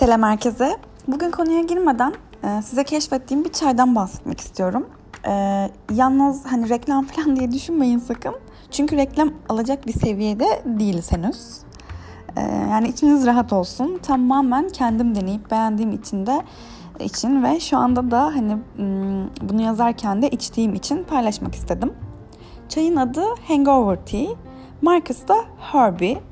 Selam herkese. Bugün konuya girmeden e, size keşfettiğim bir çaydan bahsetmek istiyorum. E, yalnız hani reklam falan diye düşünmeyin sakın. Çünkü reklam alacak bir seviyede değiliz henüz. E, yani içiniz rahat olsun. Tamamen kendim deneyip beğendiğim için de için ve şu anda da hani bunu yazarken de içtiğim için paylaşmak istedim. Çayın adı Hangover Tea. Markası da Herbie.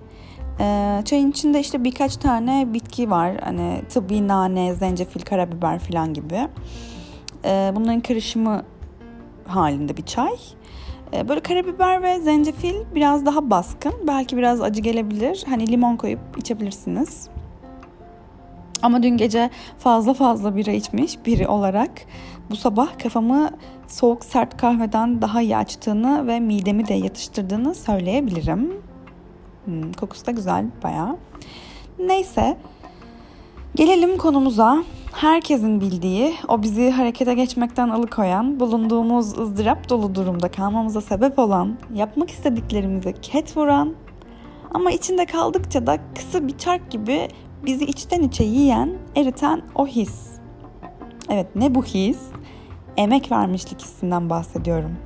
Ee, çayın içinde işte birkaç tane bitki var. Hani tıbbi nane, zencefil, karabiber falan gibi. Ee, bunların karışımı halinde bir çay. Ee, böyle karabiber ve zencefil biraz daha baskın. Belki biraz acı gelebilir. Hani limon koyup içebilirsiniz. Ama dün gece fazla fazla bira içmiş biri olarak bu sabah kafamı soğuk sert kahveden daha iyi açtığını ve midemi de yatıştırdığını söyleyebilirim. Hmm, kokusu da güzel baya. Neyse gelelim konumuza. Herkesin bildiği, o bizi harekete geçmekten alıkoyan, bulunduğumuz ızdırap dolu durumda kalmamıza sebep olan, yapmak istediklerimize ket vuran ama içinde kaldıkça da kısa bir çark gibi bizi içten içe yiyen, eriten o his. Evet ne bu his? Emek vermişlik hissinden bahsediyorum.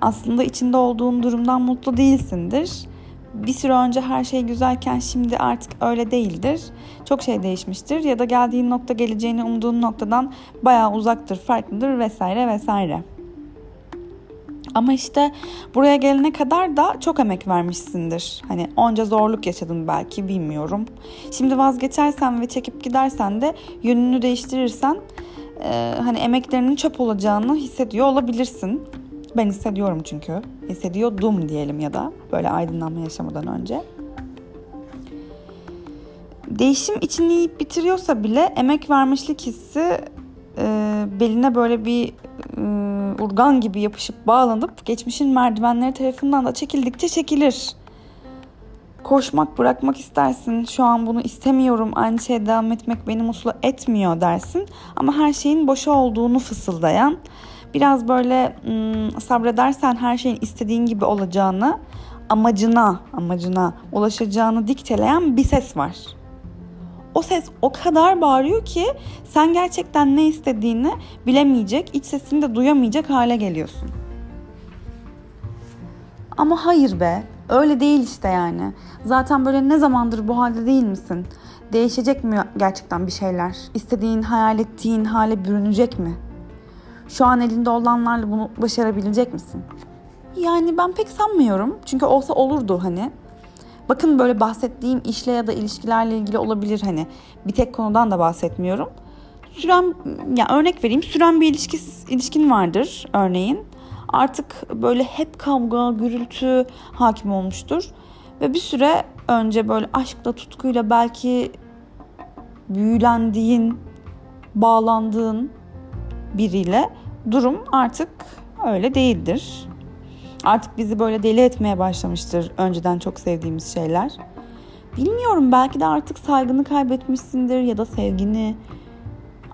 Aslında içinde olduğun durumdan mutlu değilsindir bir süre önce her şey güzelken şimdi artık öyle değildir. Çok şey değişmiştir ya da geldiğin nokta geleceğini umduğun noktadan bayağı uzaktır, farklıdır vesaire vesaire. Ama işte buraya gelene kadar da çok emek vermişsindir. Hani onca zorluk yaşadın belki bilmiyorum. Şimdi vazgeçersen ve çekip gidersen de yönünü değiştirirsen e, hani emeklerinin çöp olacağını hissediyor olabilirsin. Ben hissediyorum çünkü. Hissediyordum diyelim ya da böyle aydınlanma yaşamadan önce. Değişim içini yiyip bitiriyorsa bile emek vermişlik hissi e, beline böyle bir e, urgan gibi yapışıp bağlanıp geçmişin merdivenleri tarafından da çekildikçe çekilir. Koşmak, bırakmak istersin. Şu an bunu istemiyorum. Aynı şeye devam etmek beni mutlu etmiyor dersin. Ama her şeyin boşa olduğunu fısıldayan, biraz böyle sabredersen her şeyin istediğin gibi olacağını, amacına, amacına ulaşacağını dikteleyen bir ses var. O ses o kadar bağırıyor ki sen gerçekten ne istediğini bilemeyecek, iç sesini de duyamayacak hale geliyorsun. Ama hayır be, öyle değil işte yani. Zaten böyle ne zamandır bu halde değil misin? Değişecek mi gerçekten bir şeyler? İstediğin, hayal ettiğin hale bürünecek mi? Şu an elinde olanlarla bunu başarabilecek misin? Yani ben pek sanmıyorum. Çünkü olsa olurdu hani. Bakın böyle bahsettiğim işle ya da ilişkilerle ilgili olabilir hani. Bir tek konudan da bahsetmiyorum. Süren, yani örnek vereyim. Süren bir ilişki, ilişkin vardır örneğin. Artık böyle hep kavga, gürültü hakim olmuştur. Ve bir süre önce böyle aşkla, tutkuyla belki büyülendiğin, bağlandığın biriyle durum artık öyle değildir. Artık bizi böyle deli etmeye başlamıştır önceden çok sevdiğimiz şeyler. Bilmiyorum belki de artık saygını kaybetmişsindir ya da sevgini.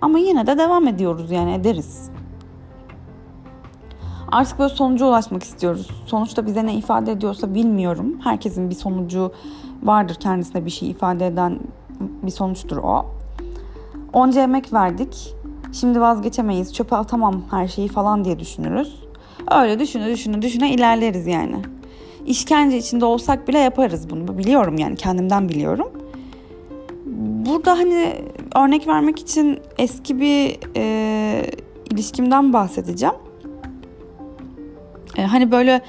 Ama yine de devam ediyoruz yani ederiz. Artık böyle sonuca ulaşmak istiyoruz. Sonuçta bize ne ifade ediyorsa bilmiyorum. Herkesin bir sonucu vardır kendisine bir şey ifade eden bir sonuçtur o. Onca emek verdik. Şimdi vazgeçemeyiz, çöpe atamam her şeyi falan diye düşünürüz. Öyle düşüne düşüne düşüne ilerleriz yani. İşkence içinde olsak bile yaparız bunu. Biliyorum yani kendimden biliyorum. Burada hani örnek vermek için eski bir e, ilişkimden bahsedeceğim. E, hani böyle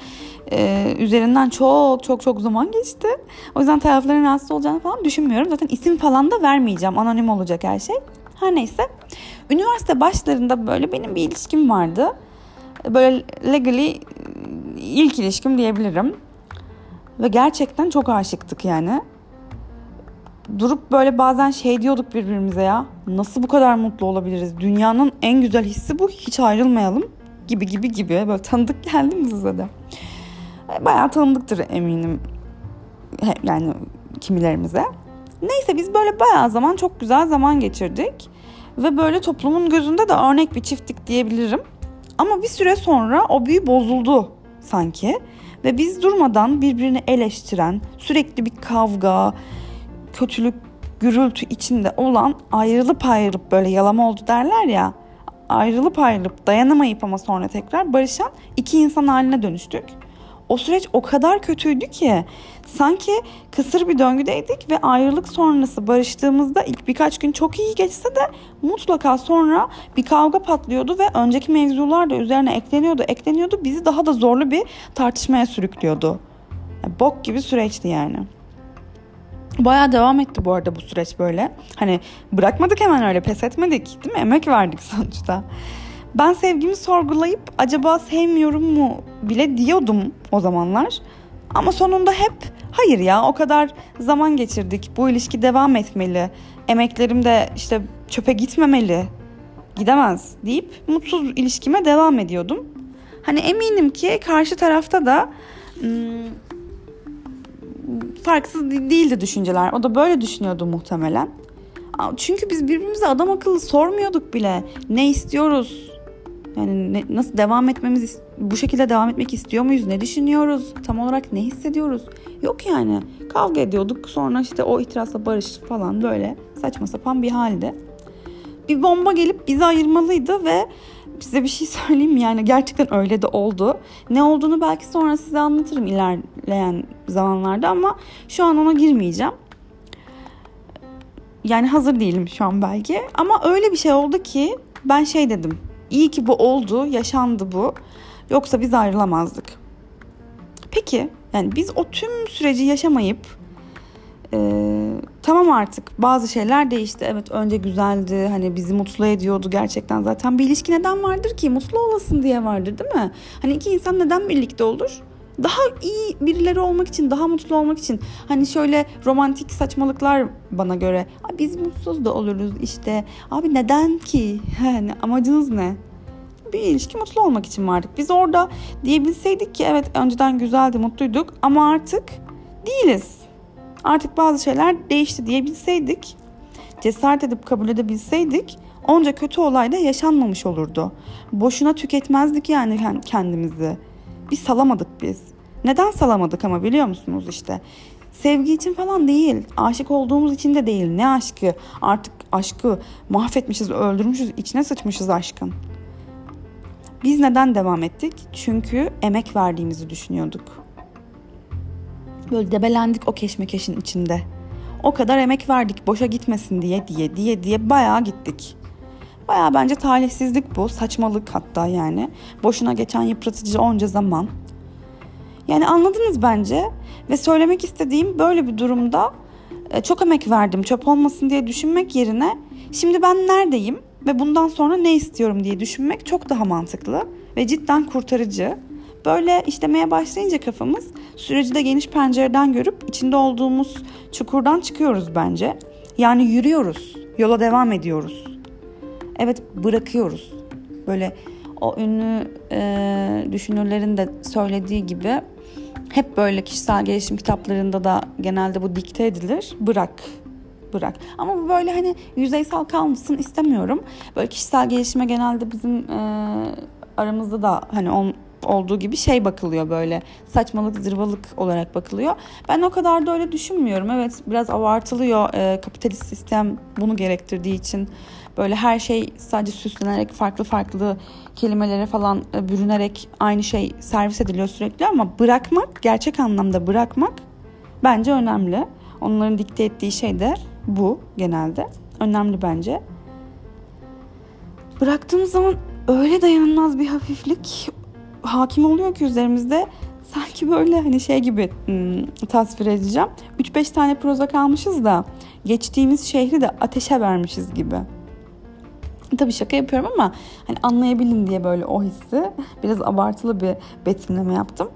e, üzerinden çok çok çok zaman geçti. O yüzden tarafların rahatsız olacağını falan düşünmüyorum. Zaten isim falan da vermeyeceğim. Anonim olacak her şey. Her neyse. Üniversite başlarında böyle benim bir ilişkim vardı. Böyle legally ilk ilişkim diyebilirim. Ve gerçekten çok aşıktık yani. Durup böyle bazen şey diyorduk birbirimize ya. Nasıl bu kadar mutlu olabiliriz? Dünyanın en güzel hissi bu. Hiç ayrılmayalım. Gibi gibi gibi. Böyle tanıdık geldi mi size de? Bayağı tanıdıktır eminim. Yani kimilerimize. Neyse biz böyle bayağı zaman çok güzel zaman geçirdik. Ve böyle toplumun gözünde de örnek bir çiftlik diyebilirim. Ama bir süre sonra o büyü bozuldu sanki. Ve biz durmadan birbirini eleştiren, sürekli bir kavga, kötülük gürültü içinde olan ayrılıp ayrılıp böyle yalama oldu derler ya ayrılıp ayrılıp dayanamayıp ama sonra tekrar barışan iki insan haline dönüştük. O süreç o kadar kötüydü ki sanki kısır bir döngüdeydik ve ayrılık sonrası barıştığımızda ilk birkaç gün çok iyi geçse de mutlaka sonra bir kavga patlıyordu ve önceki mevzular da üzerine ekleniyordu, ekleniyordu. Bizi daha da zorlu bir tartışmaya sürüklüyordu. Yani bok gibi süreçti yani. Bayağı devam etti bu arada bu süreç böyle. Hani bırakmadık hemen öyle pes etmedik değil mi? Emek verdik sonuçta. Ben sevgimi sorgulayıp acaba sevmiyorum mu bile diyordum o zamanlar. Ama sonunda hep hayır ya o kadar zaman geçirdik. Bu ilişki devam etmeli. Emeklerim de işte çöpe gitmemeli. Gidemez deyip mutsuz ilişkime devam ediyordum. Hani eminim ki karşı tarafta da ım, farksız değildi düşünceler. O da böyle düşünüyordu muhtemelen. Çünkü biz birbirimize adam akıllı sormuyorduk bile. Ne istiyoruz? Yani ne, nasıl devam etmemiz, bu şekilde devam etmek istiyor muyuz? Ne düşünüyoruz? Tam olarak ne hissediyoruz? Yok yani. Kavga ediyorduk. Sonra işte o itirazla barış falan böyle saçma sapan bir halde. Bir bomba gelip bizi ayırmalıydı ve size bir şey söyleyeyim? Yani gerçekten öyle de oldu. Ne olduğunu belki sonra size anlatırım ilerleyen zamanlarda ama şu an ona girmeyeceğim. Yani hazır değilim şu an belki. Ama öyle bir şey oldu ki ben şey dedim. İyi ki bu oldu, yaşandı bu. Yoksa biz ayrılamazdık. Peki yani biz o tüm süreci yaşamayıp e, tamam artık bazı şeyler değişti. Evet önce güzeldi hani bizi mutlu ediyordu gerçekten zaten. Bir ilişki neden vardır ki? Mutlu olasın diye vardır değil mi? Hani iki insan neden birlikte olur? Daha iyi birileri olmak için, daha mutlu olmak için. Hani şöyle romantik saçmalıklar bana göre. Biz mutsuz da oluruz işte. Abi neden ki? Yani amacınız ne? bir ilişki mutlu olmak için vardık. Biz orada diyebilseydik ki evet önceden güzeldi, mutluyduk ama artık değiliz. Artık bazı şeyler değişti diyebilseydik, cesaret edip kabul edebilseydik onca kötü olay da yaşanmamış olurdu. Boşuna tüketmezdik yani kendimizi. Biz salamadık biz. Neden salamadık ama biliyor musunuz işte? Sevgi için falan değil. Aşık olduğumuz için de değil. Ne aşkı? Artık aşkı mahvetmişiz, öldürmüşüz, içine sıçmışız aşkın. Biz neden devam ettik? Çünkü emek verdiğimizi düşünüyorduk. Böyle debelendik o keşmekeşin içinde. O kadar emek verdik boşa gitmesin diye diye diye diye bayağı gittik. Bayağı bence talihsizlik bu. Saçmalık hatta yani. Boşuna geçen yıpratıcı onca zaman. Yani anladınız bence. Ve söylemek istediğim böyle bir durumda e, çok emek verdim çöp olmasın diye düşünmek yerine şimdi ben neredeyim ve bundan sonra ne istiyorum diye düşünmek çok daha mantıklı ve cidden kurtarıcı. Böyle işlemeye başlayınca kafamız süreci de geniş pencereden görüp içinde olduğumuz çukurdan çıkıyoruz bence. Yani yürüyoruz, yola devam ediyoruz. Evet bırakıyoruz. Böyle o ünlü e, düşünürlerin de söylediği gibi hep böyle kişisel gelişim kitaplarında da genelde bu dikte edilir. Bırak, bırak. Ama bu böyle hani yüzeysel kalmasın istemiyorum. Böyle kişisel gelişime genelde bizim e, aramızda da hani on, olduğu gibi şey bakılıyor böyle saçmalık zırvalık olarak bakılıyor. Ben o kadar da öyle düşünmüyorum. Evet biraz abartılıyor e, kapitalist sistem bunu gerektirdiği için böyle her şey sadece süslenerek farklı farklı kelimelere falan e, bürünerek aynı şey servis ediliyor sürekli ama bırakmak gerçek anlamda bırakmak bence önemli. Onların dikte ettiği şey de bu genelde. Önemli bence. Bıraktığımız zaman öyle dayanılmaz bir hafiflik hakim oluyor ki üzerimizde sanki böyle hani şey gibi ım, tasvir edeceğim. 3-5 tane proza kalmışız da geçtiğimiz şehri de ateşe vermişiz gibi. Tabii şaka yapıyorum ama hani anlayabilin diye böyle o hissi biraz abartılı bir betimleme yaptım.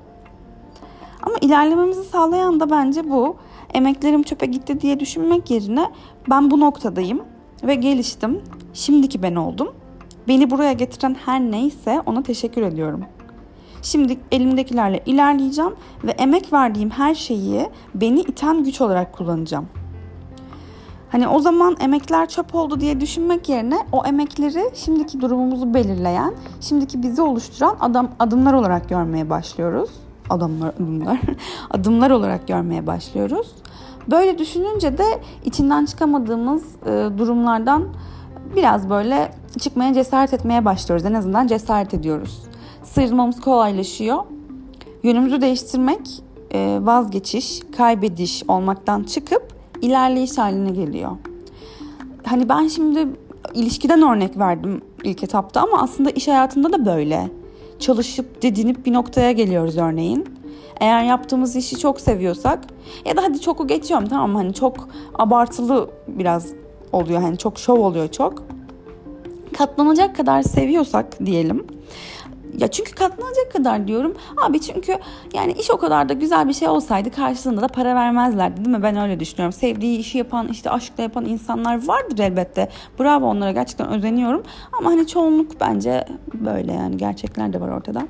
Ama ilerlememizi sağlayan da bence bu. Emeklerim çöpe gitti diye düşünmek yerine ben bu noktadayım ve geliştim. Şimdiki ben oldum. Beni buraya getiren her neyse ona teşekkür ediyorum. Şimdi elimdekilerle ilerleyeceğim ve emek verdiğim her şeyi beni iten güç olarak kullanacağım. Hani o zaman emekler çöp oldu diye düşünmek yerine o emekleri şimdiki durumumuzu belirleyen, şimdiki bizi oluşturan adam adımlar olarak görmeye başlıyoruz. Adımlar, adımlar, adımlar olarak görmeye başlıyoruz. Böyle düşününce de içinden çıkamadığımız e, durumlardan biraz böyle çıkmaya cesaret etmeye başlıyoruz. En azından cesaret ediyoruz. Sıyrılmamız kolaylaşıyor. Yönümüzü değiştirmek e, vazgeçiş, kaybediş olmaktan çıkıp ilerleyiş haline geliyor. Hani ben şimdi ilişkiden örnek verdim ilk etapta ama aslında iş hayatında da böyle. Çalışıp didinip bir noktaya geliyoruz örneğin. Eğer yaptığımız işi çok seviyorsak ya da hadi çoku geçiyorum tamam? Hani çok abartılı biraz oluyor. Hani çok şov oluyor çok. Katlanacak kadar seviyorsak diyelim ya çünkü katlanacak kadar diyorum. Abi çünkü yani iş o kadar da güzel bir şey olsaydı karşılığında da para vermezlerdi değil mi? Ben öyle düşünüyorum. Sevdiği işi yapan işte aşkla yapan insanlar vardır elbette. Bravo onlara gerçekten özeniyorum. Ama hani çoğunluk bence böyle yani gerçekler de var ortada.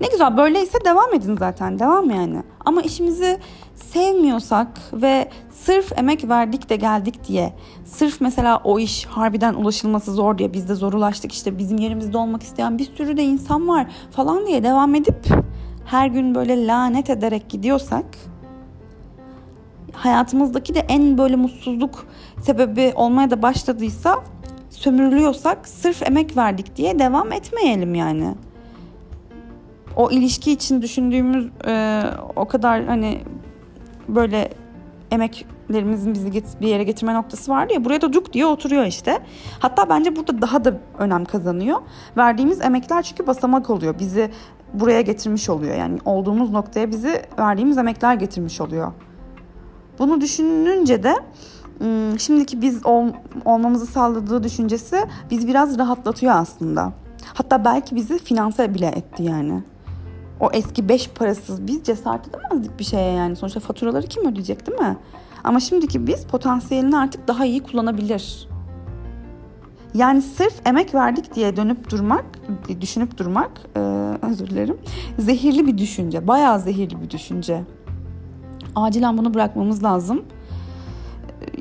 Ne güzel böyleyse devam edin zaten devam yani. Ama işimizi sevmiyorsak ve sırf emek verdik de geldik diye sırf mesela o iş harbiden ulaşılması zor diye biz de zorulaştık işte bizim yerimizde olmak isteyen bir sürü de insan var falan diye devam edip her gün böyle lanet ederek gidiyorsak hayatımızdaki de en böyle mutsuzluk sebebi olmaya da başladıysa sömürülüyorsak sırf emek verdik diye devam etmeyelim yani o ilişki için düşündüğümüz e, o kadar hani böyle emeklerimizin bizi bir yere getirme noktası vardı ya buraya da cuk diye oturuyor işte. Hatta bence burada daha da önem kazanıyor. Verdiğimiz emekler çünkü basamak oluyor. Bizi buraya getirmiş oluyor. Yani olduğumuz noktaya bizi verdiğimiz emekler getirmiş oluyor. Bunu düşününce de şimdiki biz ol, olmamızı sağladığı düşüncesi biz biraz rahatlatıyor aslında. Hatta belki bizi finanse bile etti yani o eski beş parasız biz cesaret edemezdik bir şeye yani. Sonuçta faturaları kim ödeyecek değil mi? Ama şimdiki biz potansiyelini artık daha iyi kullanabilir. Yani sırf emek verdik diye dönüp durmak, düşünüp durmak, e, özür dilerim, zehirli bir düşünce. Bayağı zehirli bir düşünce. Acilen bunu bırakmamız lazım.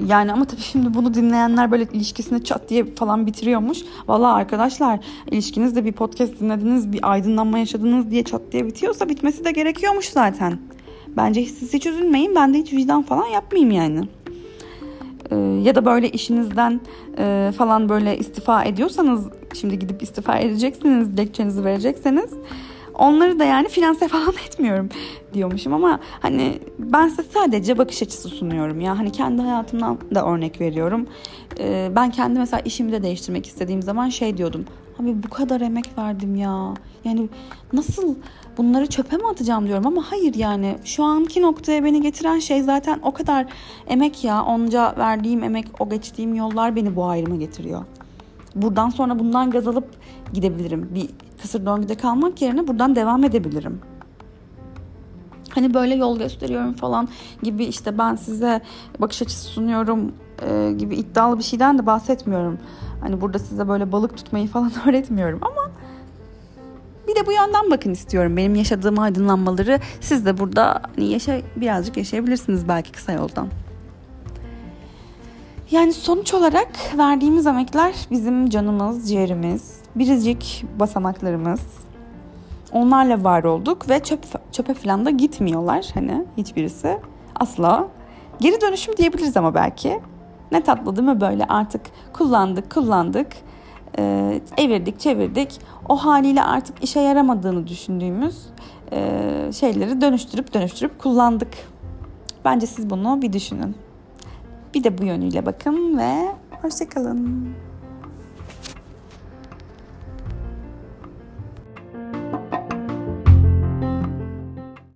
Yani ama tabii şimdi bunu dinleyenler böyle ilişkisini çat diye falan bitiriyormuş. Valla arkadaşlar ilişkinizde bir podcast dinlediniz, bir aydınlanma yaşadınız diye çat diye bitiyorsa bitmesi de gerekiyormuş zaten. Bence siz hiç üzülmeyin. Ben de hiç vicdan falan yapmayayım yani. Ee, ya da böyle işinizden e, falan böyle istifa ediyorsanız şimdi gidip istifa edeceksiniz, dilekçenizi verecekseniz Onları da yani finanse falan etmiyorum diyormuşum ama hani ben size sadece bakış açısı sunuyorum ya. Hani kendi hayatımdan da örnek veriyorum. Ee, ben kendi mesela işimi de değiştirmek istediğim zaman şey diyordum. Abi bu kadar emek verdim ya. Yani nasıl bunları çöpe mi atacağım diyorum ama hayır yani şu anki noktaya beni getiren şey zaten o kadar emek ya. Onca verdiğim emek, o geçtiğim yollar beni bu ayrıma getiriyor. Buradan sonra bundan gaz alıp gidebilirim. Bir kısır döngüde kalmak yerine buradan devam edebilirim. Hani böyle yol gösteriyorum falan gibi işte ben size bakış açısı sunuyorum e, gibi iddialı bir şeyden de bahsetmiyorum. Hani burada size böyle balık tutmayı falan öğretmiyorum ama bir de bu yönden bakın istiyorum. Benim yaşadığım aydınlanmaları siz de burada hani yaşa, birazcık yaşayabilirsiniz belki kısa yoldan. Yani sonuç olarak verdiğimiz emekler bizim canımız, ciğerimiz, biricik basamaklarımız. Onlarla var olduk ve çöp, çöpe falan da gitmiyorlar hani hiçbirisi. Asla. Geri dönüşüm diyebiliriz ama belki. Ne tatlı değil mi böyle artık kullandık kullandık e, evirdik çevirdik o haliyle artık işe yaramadığını düşündüğümüz e, şeyleri dönüştürüp dönüştürüp kullandık. Bence siz bunu bir düşünün. Bir de bu yönüyle bakın ve hoşçakalın.